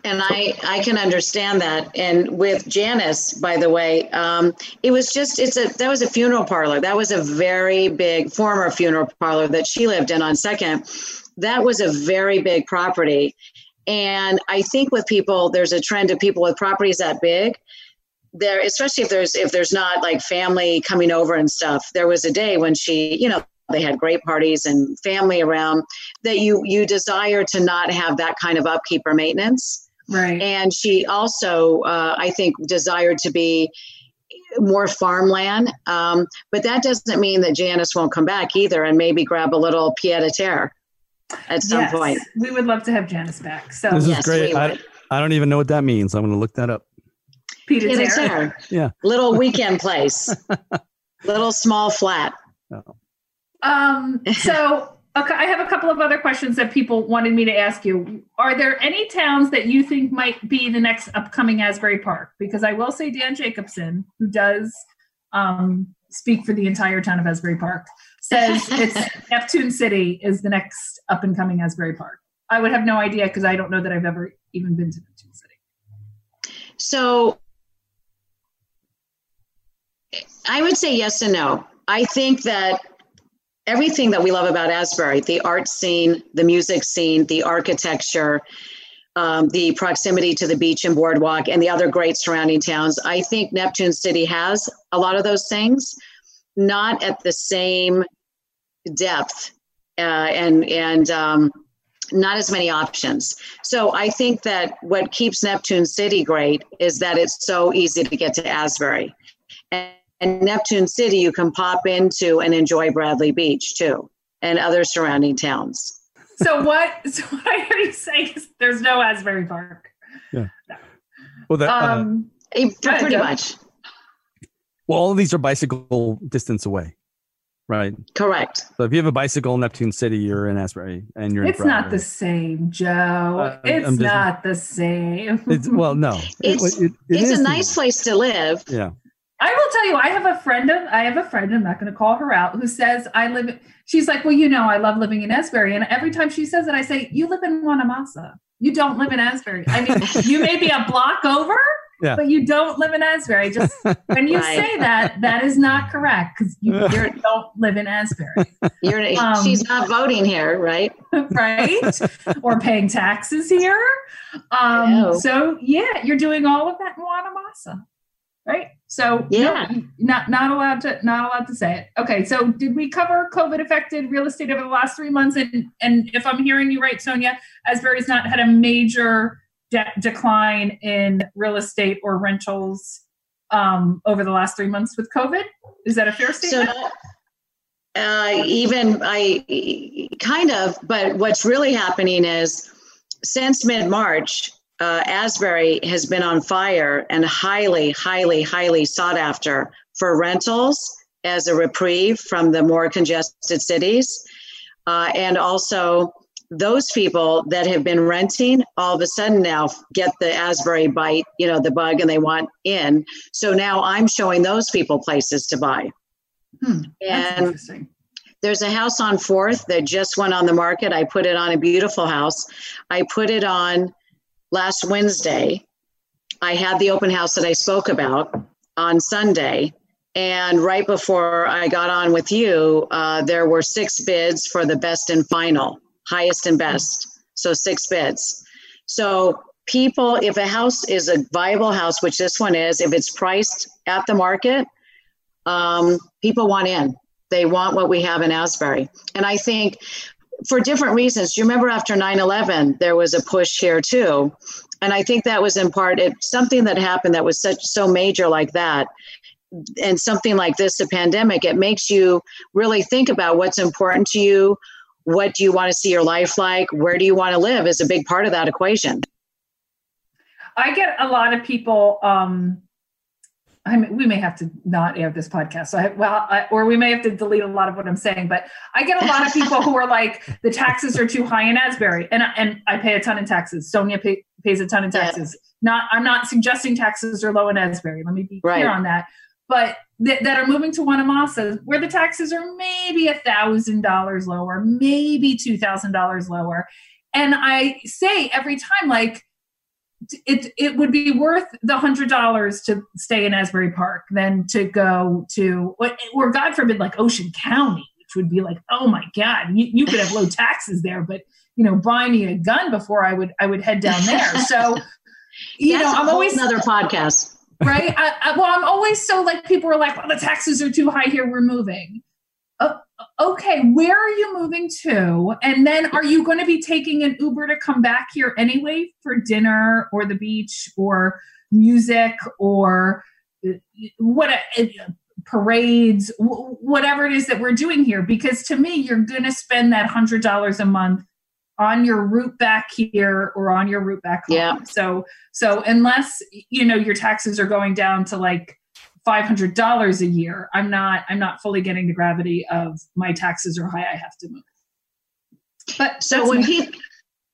And I, I can understand that. And with Janice, by the way, um, it was just it's a that was a funeral parlor. That was a very big former funeral parlor that she lived in on Second. That was a very big property, and I think with people, there's a trend of people with properties that big. There especially if there's if there's not like family coming over and stuff. There was a day when she you know they had great parties and family around that you you desire to not have that kind of upkeep or maintenance. Right. and she also uh, i think desired to be more farmland. Um, but that doesn't mean that janice won't come back either and maybe grab a little pied a terre at some Yes, point We would love to have Janice back. So This is yes, great. I. I don't even know what that means. I'm going to look that up. Peter pied a Terre. terre Yeah. little weekend place little small flat Um, so okay, I have a couple of other questions that people wanted me to ask you. Are there any towns that you think might be the next upcoming Asbury Park? Because I will say Dan Jacobson, who does um, speak for the entire town of Asbury Park, says it's Neptune City is the next up and coming Asbury Park. I would have no idea because I don't know that I've ever even been to Neptune City. So I would say yes and no. I think that everything that we love about Asbury, the art scene, the music scene, the architecture, um, the proximity to the beach and boardwalk, and the other great surrounding towns, I think Neptune City has a lot of those things, not at the same depth uh, and and um, not as many options. So I think that what keeps Neptune City great is that it's so easy to get to Asbury. And, and Neptune City, you can pop into and enjoy Bradley Beach too, and other surrounding towns. So what? So what I hear you say is there's no Asbury Park. Yeah well, that, uh, Um, Eh, Go Pretty much. well, all of these are bicycle distance away, right? Correct. So if you have a bicycle in Neptune City, you're in Asbury, and you're. in It's not the same, Joe. Uh, I'm it's just- not the same. It's well, no. It's- it, it It's is a nice place to live. Yeah. I will tell you, I have a friend of I have a friend, I'm not going to call her out, who says I live she's like, Well, you know, I love living in Asbury. And every time she says it, I say, You live in Wanamassa. You don't live in Asbury. I mean, you may be a block over, Yeah. but you don't live in Asbury. Just when you Right. say that, that is not correct because you you're- don't live in Asbury. You're, Um, she's not voting here, right? right? or paying taxes here. Um, so yeah, you're doing all of that in Wanamassa, right? So no, Yeah. not not allowed to not allowed to say it. Okay, so did we cover COVID affected real estate over the last three months? And and if I'm hearing you right, Sonia, Asbury's not had a major de- decline in real estate or rentals um, over the last three months with COVID. Is that a fair So, statement? uh, even I kind of, but what's really happening is since mid March, uh, Asbury has been on fire and highly, highly, highly sought after for rentals as a reprieve from the more congested cities. Uh, and also, those people that have been renting all of a sudden now get the Asbury bite, you know, the bug, and they want in. So now I'm showing those people places to buy. Hmm, And there's a house on Fourth that just went on the market. I put it on a beautiful house. I put it on last Wednesday. I had the open house that I spoke about on Sunday. And right before I got on with you, uh, there were six bids for the best and final, highest and best. So six bids. So people, if a house is a viable house, which this one is, if it's priced at the market, um, people want in they want what we have in Asbury. And I think for different reasons, you remember after 9 11, there was a push here too? And I think that was in part it, something that happened that was such so major like that. And something like this, a pandemic, it makes you really think about what's important to you. What do you want to see your life like? Where do you want to live is a big part of that equation. I get a lot of people. Um, I mean, we may have to not air this podcast. So, I, well, I, or we may have to delete a lot of what I'm saying. But I get a lot of people who are like, the taxes are too high in Asbury, and and I pay a ton in taxes. Sonia pay, pays a ton in Yeah. taxes. Not, I'm not suggesting taxes are low in Asbury. Let me be Right. clear on that. But th- that are moving to Wanamassa, where the taxes are maybe a thousand dollars lower, maybe two thousand dollars lower, and I say every time, like it it would be worth the hundred dollars to stay in Asbury Park than to go to or God forbid like Ocean County, which would be like, oh my God, you, you could have low taxes there, but you know, buy me a gun before I would I would head down there. So you That's know, I'm always another podcast. Right? I, I, well, I'm always so like people are like, well, the taxes are too high here. We're moving. Uh, okay, where are you moving to? And then are you going to be taking an Uber to come back here anyway for dinner or the beach or music or uh, what? Uh, parades, whatever it is that we're doing here. Because to me, you're going to spend that hundred dollars a month on your route back here or on your route back home. Yeah. So so unless you know your taxes are going down to like five hundred dollars a year, I'm not I'm not fully getting the gravity of my taxes are high. I have to move. But so when people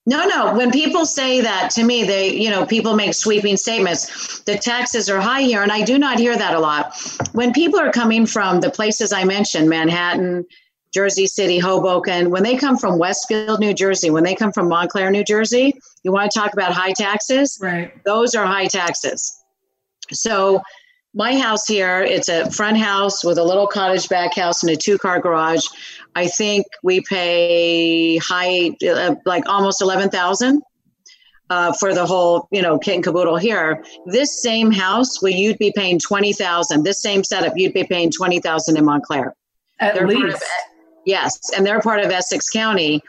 no, no. When people say that to me, they, you know, people make sweeping statements. The taxes are high here, and I do not hear that a lot. When people are coming from the places I mentioned, Manhattan, Jersey City, Hoboken, when they come from Westfield, New Jersey, when they come from Montclair, New Jersey, you want to talk about high taxes? Right. Those are high taxes. So my house here, it's a front house with a little cottage back house and a two car garage. I think we pay high, uh, like almost 11,000 uh, for the whole, you know, kit and caboodle here. This same house where you'd be paying 20,000, this same setup, you'd be paying 20,000 in Montclair. At They're part least. of Yes, and they're part of Essex County.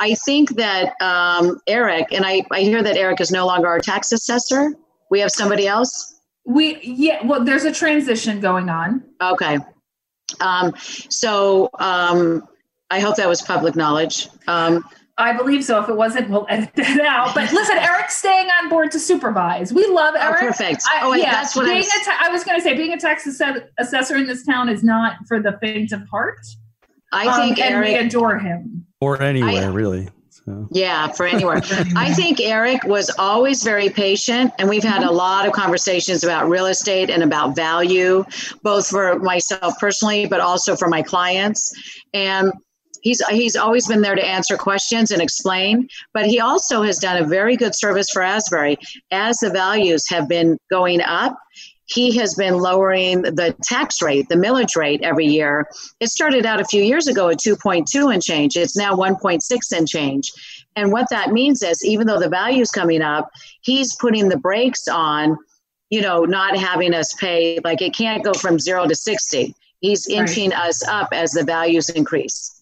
I think that um, Eric, and I, I hear that Eric is no longer our tax assessor. We have somebody else. We yeah, well, there's a transition going on. Okay. Um, so um, I hope that was public knowledge. Um, I believe so. If it wasn't, we'll edit that out. But listen, Eric's staying on board to supervise. We love oh, Eric. perfect. I, oh, yeah, that's what I being was. ta- I was going to say, being a tax assessor in this town is not for the faint of heart. I Um, think and we Eric. adore him. or anywhere I- really. So Yeah, for anywhere. I think Eric was always very patient, and we've had a lot of conversations about real estate and about value, both for myself personally, but also for my clients. And he's he's always been there to answer questions and explain. But he also has done a very good service for Asbury as the values have been going up. He has been lowering the tax rate, the millage rate every year. It started out a few years ago at 2.2 and change. It's now 1.6 and change. And what that means is, even though the value is coming up, he's putting the brakes on, you know, not having us pay, like it can't go from zero to 60. He's Right. inching us up as the values increase.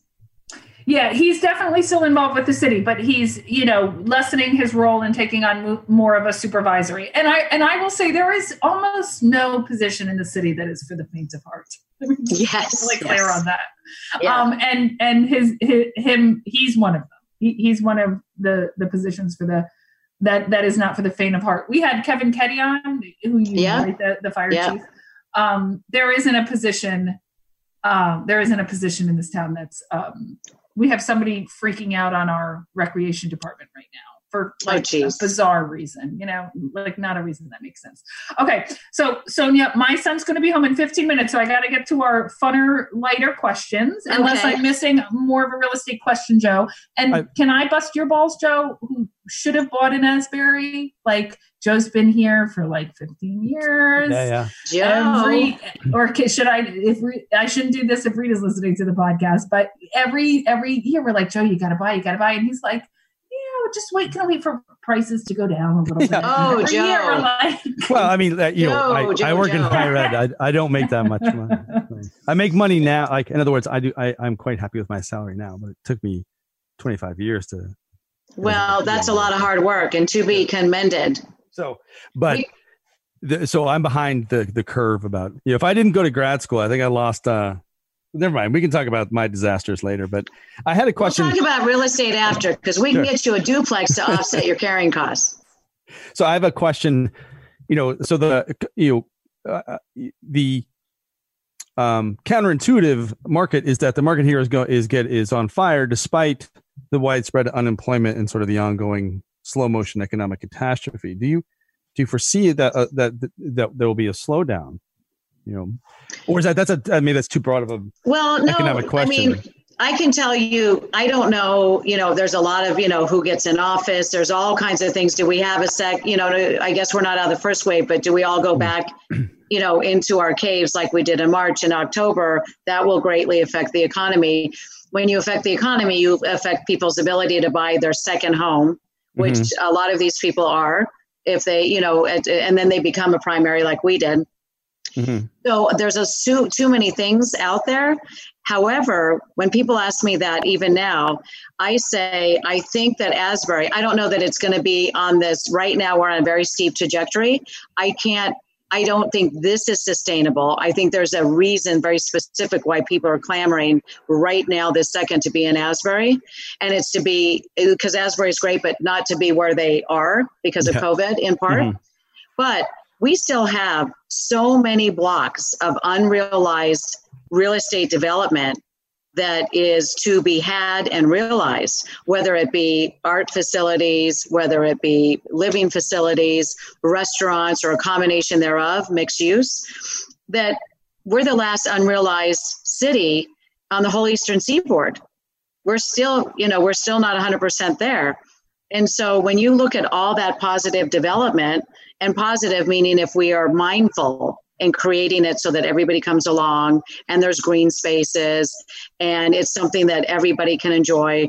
Yeah, he's definitely still involved with the city, but he's you know lessening his role and taking on more of a supervisory. And I and I will say there is almost no position in the city that is for the faint of heart. Yes. really clear yes. on that. Yeah. Um, and and his, his him he's one of them. He, he's one of the the positions for the that that is not for the faint of heart. We had Kevin Keddy on, who you Yeah. know, right, the, the fire Yeah. chief. Um, there isn't a position. Um, there isn't a position in this town that's. Um, we have somebody freaking out on our recreation department right now for Oh, like a bizarre reason, you know, like not a reason that makes sense. Okay, so Sonia, my son's going to be home in 15 minutes, so I got to get to our funner, lighter questions. Unless I'm missing more of a real estate question, Joe. And I- can I bust your balls, Joe? Who should have bought an Asbury? Like Joe's been here for like 15 years. yeah, yeah. Joe. Every or should I? If Re, I shouldn't do this if Rita's listening to the podcast, but every every year we're like, Joe, you got to buy, you got to buy, and he's like, yeah, just wait, can wait for prices to go down a little bit. Oh, Joe. like, Well, I mean, that, you know, Joe, I, I Joe, work in Joe. higher ed. I, I don't make that much money. I make money now. Like in other words, I do. I, I'm quite happy with my salary now, but it took me 25 years to. Well, that's a lot of hard work and to be commended. So, but We- the, so I'm behind the the curve about. You know, if I didn't go to grad school, I think I lost. uh Never mind. We can talk about my disasters later. But I had a question. We'll talk about real estate after because we can Sure. get you a duplex to offset your carrying costs. so I have a question. You know, so the you know uh, the um, counterintuitive market is that the market here is go is get is on fire despite the widespread unemployment and sort of the ongoing slow motion economic catastrophe. Do you do you foresee that uh, that that there will be a slowdown? You know, or is that that's a I mean that's too broad of a Well, no, economic I question. mean, I can tell you, I don't know, you know, there's a lot of, you know, who gets in office. There's all kinds of things. Do we have a sec, you know, I guess we're not out of the first wave, but do we all go hmm. back, you know, into our caves like we did in March and October? That will greatly affect the economy. When you affect the economy, you affect people's ability to buy their second home, mm-hmm. which a lot of these people are. if they, you know, and, and then they become a primary like we did. Mhm. So there's a too, too many things out there. However, when people ask me that, even now, I say I think that Asbury. I don't know that it's going to be on this right now. We're on a very steep trajectory. I can't. I don't think this is sustainable. I think there's a reason, very specific, why people are clamoring right now, this second, to be in Asbury, and it's to be because Asbury is great, but not to be where they are because of Yeah. COVID in part. Mhm. But we still have so many blocks of unrealized real estate development that is to be had and realized, whether it be art facilities, whether it be living facilities, restaurants, or a combination thereof, mixed use, that we're the last unrealized city on the whole eastern seaboard. We're still, you know, we're still not 100% there. And so when you look at all that positive development, and positive meaning if we are mindful in creating it so that everybody comes along and there's green spaces and it's something that everybody can enjoy.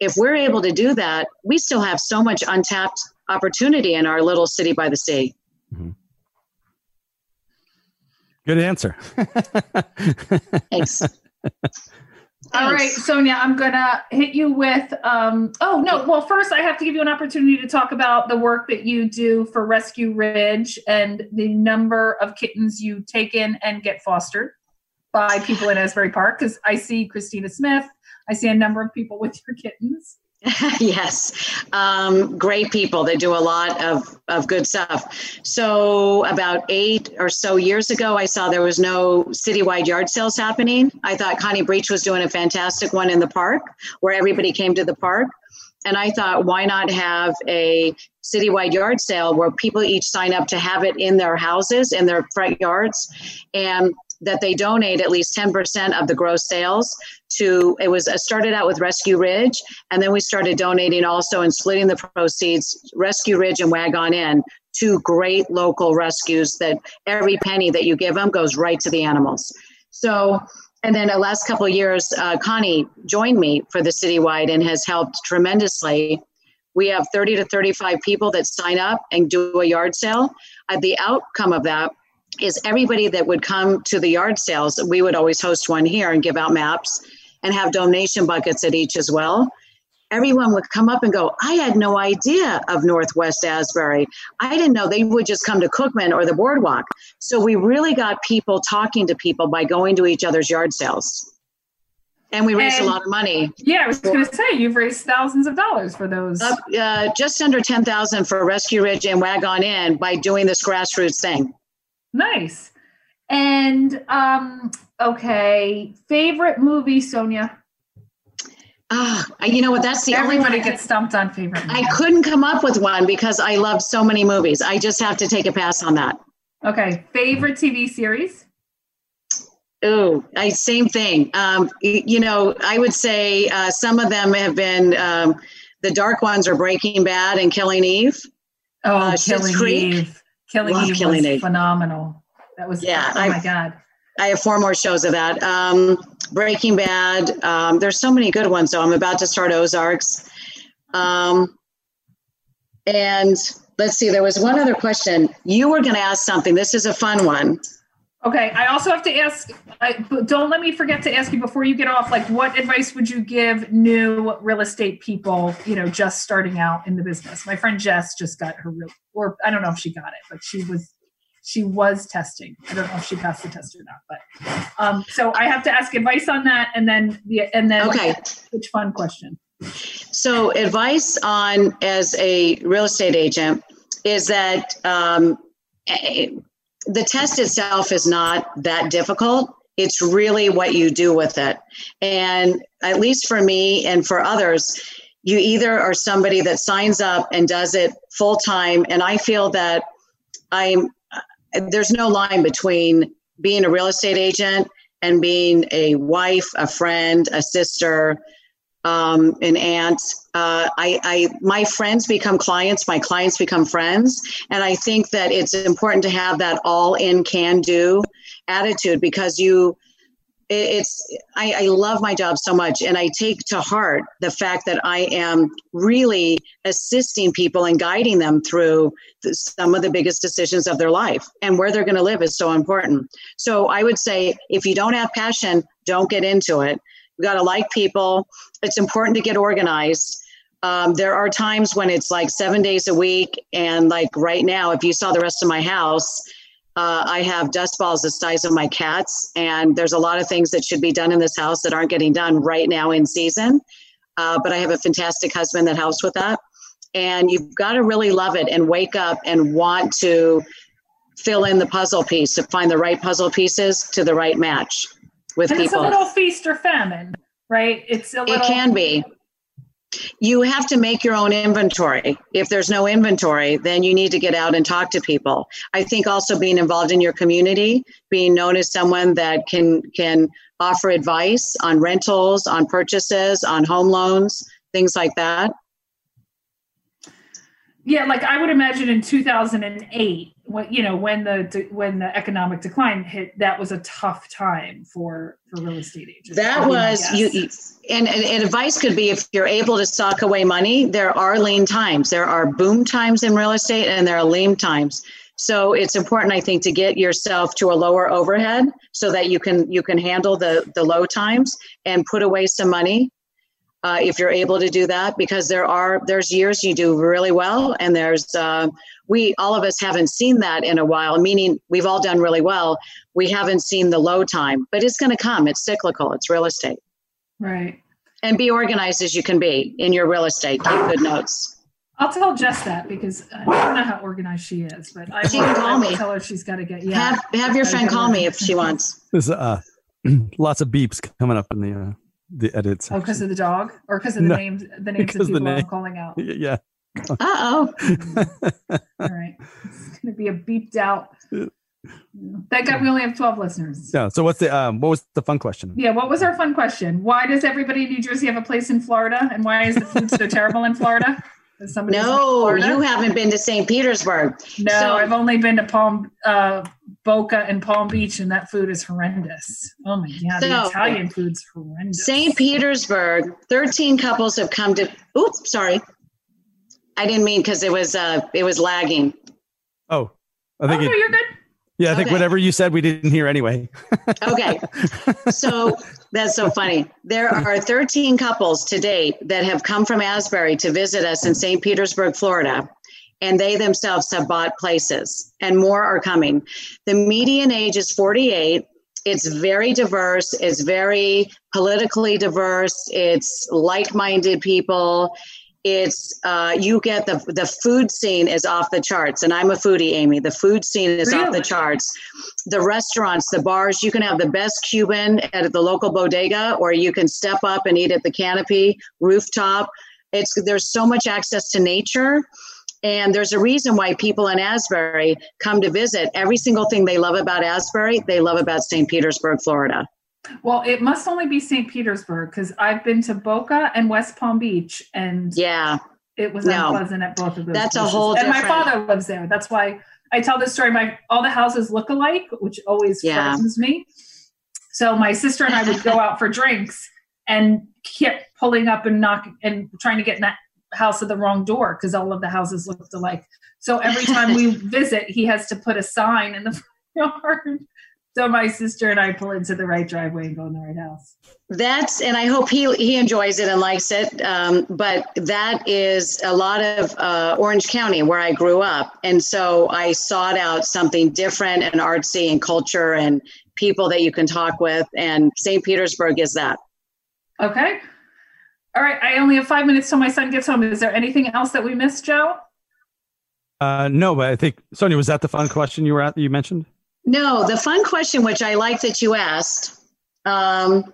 If we're able to do that, we still have so much untapped opportunity in our little city by the sea. Mm-hmm. Good answer. Thanks. All right, Sonia, I'm gonna hit you with. Um, oh no, well, first I have to give you an opportunity to talk about the work that you do for Rescue Ridge and the number of kittens you take in and get fostered by people in Asbury Park. Because I see Christina Smith, I see a number of people with your kittens. yes, um, great people. They do a lot of, of good stuff. So, about eight or so years ago, I saw there was no citywide yard sales happening. I thought Connie Breach was doing a fantastic one in the park where everybody came to the park. And I thought, why not have a citywide yard sale where people each sign up to have it in their houses, in their front yards, and that they donate at least 10% of the gross sales to it was it started out with rescue ridge and then we started donating also and splitting the proceeds rescue ridge and wagon in two great local rescues that every penny that you give them goes right to the animals. So and then the last couple years uh, connie joined me for the citywide and has helped tremendously. We have 30 to 35 people that sign up and do a yard sale. Uh, the outcome of that is everybody that would come to the yard sales we would always host one here and give out maps and have donation buckets at each as well. Everyone would come up and go, I had no idea of Northwest Asbury. I didn't know they would just come to Cookman or the boardwalk. So we really got people talking to people by going to each other's yard sales. And we raised And- a lot of money. Yeah, I was going to say you've raised thousands of dollars for those. Up, uh, just under 10,000 for Rescue Ridge and Wagon Inn by doing this grassroots thing. Nice. And um, okay, favorite movie, Sonia. Ah, you know what? That's the Everybody gets stumped on favorite. Movie. I couldn't come up with one because I love so many movies. I just have to take a pass on that. Okay, favorite TV series. Oh, I, same thing. Um, you know, I would say uh, some of them have been um, the dark ones are Breaking Bad and Killing Eve. Oh, Uh, Killing. Eve. Killing Love Eve Killing was Eve. phenomenal. That was Yeah, Oh my god. I have four more shows of that. Um, Breaking Bad. Um, there's so many good ones. So I'm about to start Ozarks. Um, and let's see. There was one other question. You were going to ask something. This is a fun one. Okay, I also have to ask. I, but don't let me forget to ask you before you get off. Like, what advice would you give new real estate people? You know, just starting out in the business. My friend Jess just got her real, or I don't know if she got it, but she was she was testing. I don't know if she passed the test or not, but um, so I have to ask advice on that, and then the and then Okay. which fun question. So, advice on as a real estate agent is that um, the test itself is not that difficult. It's really what you do with it. And at least for me and for others, you either are somebody that signs up and does it full time. And I feel that I'm, there's no line between being a real estate agent and being a wife, a friend, a sister, um, an aunt. Uh, I, I, my friends become clients. My clients become friends, and I think that it's important to have that all-in, can-do attitude because you, it's I, I, love my job so much and i take to heart the fact that i am really assisting people and guiding them through some of the biggest decisions of their life and where they're going to live is so important so i would say if you don't have passion don't get into it you got to like people it's important to get organized um, there are times when it's like seven days a week and like right now if you saw the rest of my house uh, I have dust balls the size of my cats, and there's a lot of things that should be done in this house that aren't getting done right now in season. Uh, but I have a fantastic husband that helps with that. And you've got to really love it and wake up and want to fill in the puzzle piece to find the right puzzle pieces to the right match with and people. It's a little feast or famine, right? It's a little. It can be you have to make your own inventory. If there's no inventory, then you need to get out and talk to people. I think also being involved in your community, being known as someone that can can offer advice on rentals, on purchases, on home loans, things like that. Yeah, like I would imagine in 2008, when you know when the when the economic decline hit, that was a tough time for for real estate agents. That was you, and, and advice could be if you're able to sock away money. There are lean times. There are boom times in real estate, and there are lean times. So it's important, I think, to get yourself to a lower overhead so that you can you can handle the the low times and put away some money uh, if you're able to do that because there are there's years you do really well and there's uh, we all of us haven't seen that in a while meaning we've all done really well. We haven't seen the low time but it's going to come. It's cyclical. It's real estate. Right. And be organized as you can be in your real estate. Keep good notes. I'll tell Jess that because I don't know how organized she is, but I she will, can call me. Tell her she's got to get. Yeah, have have your friend call me if she wants. There's uh, lots of beeps coming up in the uh, the edits. Oh, because of the dog, or because of the no, names, the names of people name. I'm calling out. Yeah. Uh oh. All right, it's gonna be a beeped out. Thank God we only have twelve listeners. Yeah. So what's the um? What was the fun question? Yeah. What was our fun question? Why does everybody in New Jersey have a place in Florida, and why is the food so terrible in Florida? No, you haven't been to St. Petersburg. No, so, I've only been to Palm uh, Boca and Palm Beach, and that food is horrendous. Oh my god, so, the Italian food's horrendous. St. Petersburg, thirteen couples have come to. Oops, sorry, I didn't mean because it was uh, it was lagging. Oh, I think oh, it, no, you're good. Yeah, I think okay. whatever you said, we didn't hear anyway. okay. So that's so funny. There are 13 couples to date that have come from Asbury to visit us in St. Petersburg, Florida, and they themselves have bought places, and more are coming. The median age is 48. It's very diverse, it's very politically diverse, it's like minded people it's uh, you get the the food scene is off the charts and i'm a foodie amy. The food scene is really? off the charts. The restaurants the bars you can have the best cuban at the local bodega or you can step up and eat at the canopy rooftop. It's there's so much access to nature and there's a reason why people in asbury come to visit. Every single thing they love about asbury they love about st petersburg florida well, it must only be St. Petersburg because I've been to Boca and West Palm Beach, and yeah, it was no, unpleasant at both of those. That's places. a whole. And my father lives there. That's why I tell this story. My all the houses look alike, which always yeah. frightens me. So my sister and I would go out for drinks and kept pulling up and knocking and trying to get in that house at the wrong door because all of the houses looked alike. So every time we visit, he has to put a sign in the yard so my sister and I pull into the right driveway and go in the right house. That's and I hope he he enjoys it and likes it. Um, but that is a lot of uh, Orange County where I grew up, and so I sought out something different and artsy and culture and people that you can talk with. And St. Petersburg is that. Okay. All right. I only have five minutes till my son gets home. Is there anything else that we missed, Joe? Uh, no, but I think Sonia, was that the fun question you were at? You mentioned. No, the fun question, which I like that you asked, um,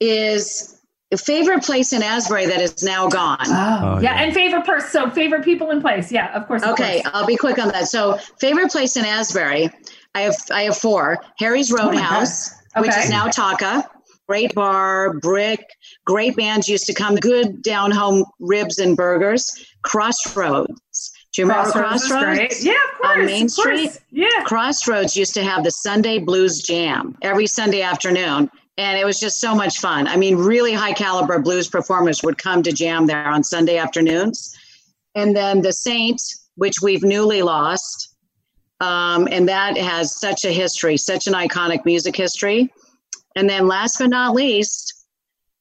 is favorite place in Asbury that is now gone. Oh, oh yeah. yeah. and favorite person. So favorite people in place. Yeah, of course. Of okay, course. I'll be quick on that. So favorite place in Asbury, I have I have four. Harry's oh Roadhouse, oh okay. which is now Taka. Great bar, brick, great bands used to come, good down home ribs and burgers. Crossroads, Do you remember Crossroads. Crossroads? Yeah, of course. On Main course. Street? Yeah. Crossroads used to have the Sunday Blues Jam every Sunday afternoon. And it was just so much fun. I mean, really high caliber blues performers would come to jam there on Sunday afternoons. And then the Saints, which we've newly lost, um, and that has such a history, such an iconic music history. And then last but not least,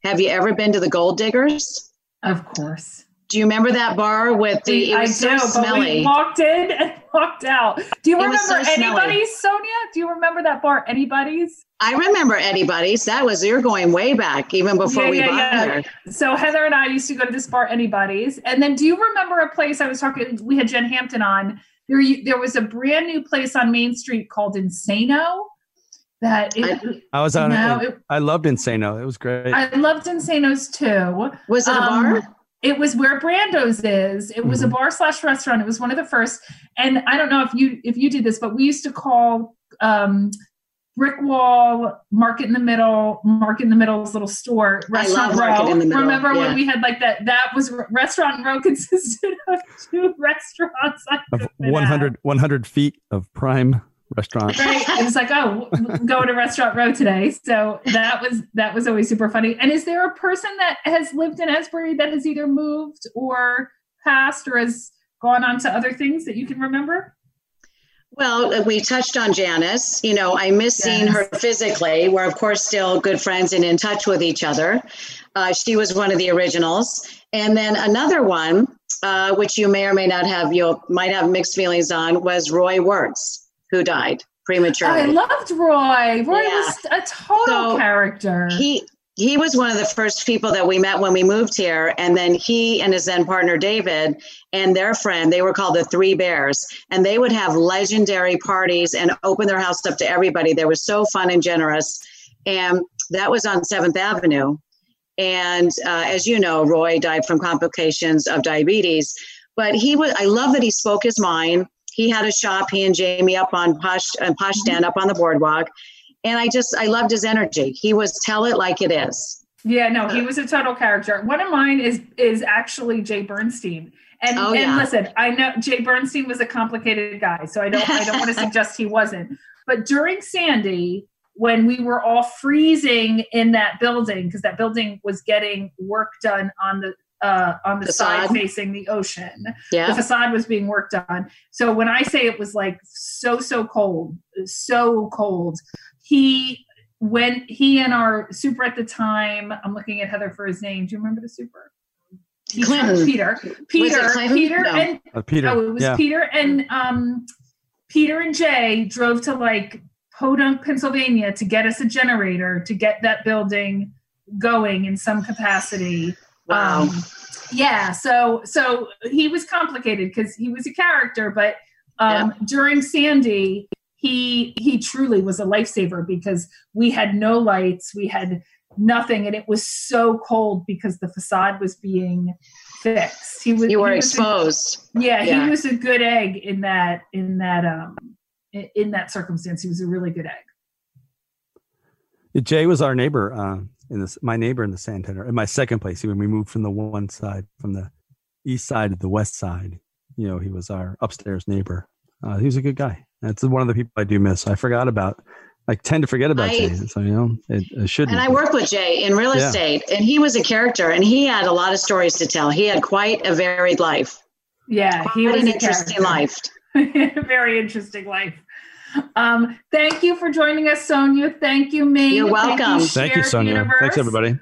have you ever been to the Gold Diggers? Of course. Do you remember that bar with the? It I was do, so but smelly. we walked in and walked out. Do you It remember so anybody's, Sonia? Do you remember that bar, anybody's? I remember anybody's. That was you're going way back, even before Yeah, we yeah, bought yeah. there. So Heather and I used to go to this bar, anybody's. And then, do you remember a place I was talking? We had Jen Hampton on. There, there was a brand new place on Main Street called Insano. That it, I was on no, it. it, I loved Insano. It was great. I loved Insano's too. Was it a Um, bar? It was where Brando's is. It was a Mhm. bar slash restaurant. It was one of the first. And I don't know if you if you did this, but we used to call um, Brick Wall Market in the Middle, Market in the Middle's little store, Restaurant love Market Row. in the Middle, Remember yeah. when we had like that? That was Restaurant Row consisted of two restaurants. Of could fit 100, 100 feet of prime restaurant. right it was like oh go to restaurant row today so that was that was always super funny and is there a person that has lived in asbury that has either moved or passed or has gone on to other things that you can remember Well, uh, we touched on Janice. You know, I miss seeing her physically. We're of course still good friends and in touch with each other. Uh, she was one of the originals, and then another one, uh, which you may or may not have, you might have mixed feelings on, was Roy Wertz, who died prematurely. i loved roy roy Yeah. was a total So, character he he was one of the first people that we met when we moved here and then he and his then partner david and their friend they were called the three bears and they would have legendary parties and open their house up to everybody they were so fun and generous and that was on seventh avenue and uh, as you know roy died from complications of diabetes but he was i love that he spoke his mind he had a shop he and jamie up on posh and posh mm-hmm. stand up on the boardwalk and I just I loved his energy. He was tell it like it is. yeah no he was a total character one of mine is is actually jay bernstein and, Oh, and yeah. listen, I know Jay Bernstein was a complicated guy, so I don't I don't want to suggest he wasn't. But during Sandy, when we were all freezing in that building, because that building was getting work done on the uh, on the side facing the ocean, the facade was being worked on. So when I say it was like so so cold, so cold, he when he and our super at the time, I'm looking at Heather for his name. Do you remember the super? Peter, Clinton. Peter, Peter, Peter, No. and Uh, Peter. oh, it was yeah. Peter and um, Peter and Jay drove to like Podunk, Pennsylvania, to get us a generator to get that building going in some capacity. Wow. Um, yeah, so so he was complicated because he was a character, but um, during Sandy, he he truly was a lifesaver because we had no lights, we had nothing, and it was so cold because the facade was being fixed. He was you were he was a- exposed. yeah, Yeah. he was a good egg in that in that um in, in that circumstance. He was a really good egg. Jay was our neighbor uh, in this. My neighbor in the Santander in my second place. When we moved from the one side, from the east side to the west side, you know, he was our upstairs neighbor. Uh, he was a good guy. That's one of the people I do miss. I forgot about. I tend to forget about I- Jay, so you know, it, it shouldn't. And I worked with Jay in real Yeah. estate, and he was a character, and he had a lot of stories to tell. He had quite a varied life, Yeah, he quite was an interesting character. life. Very interesting life. Um, thank you for joining us, Sonia. Thank you, me. You're welcome. Thank you, Shared Sonia. Universe. Thanks, everybody.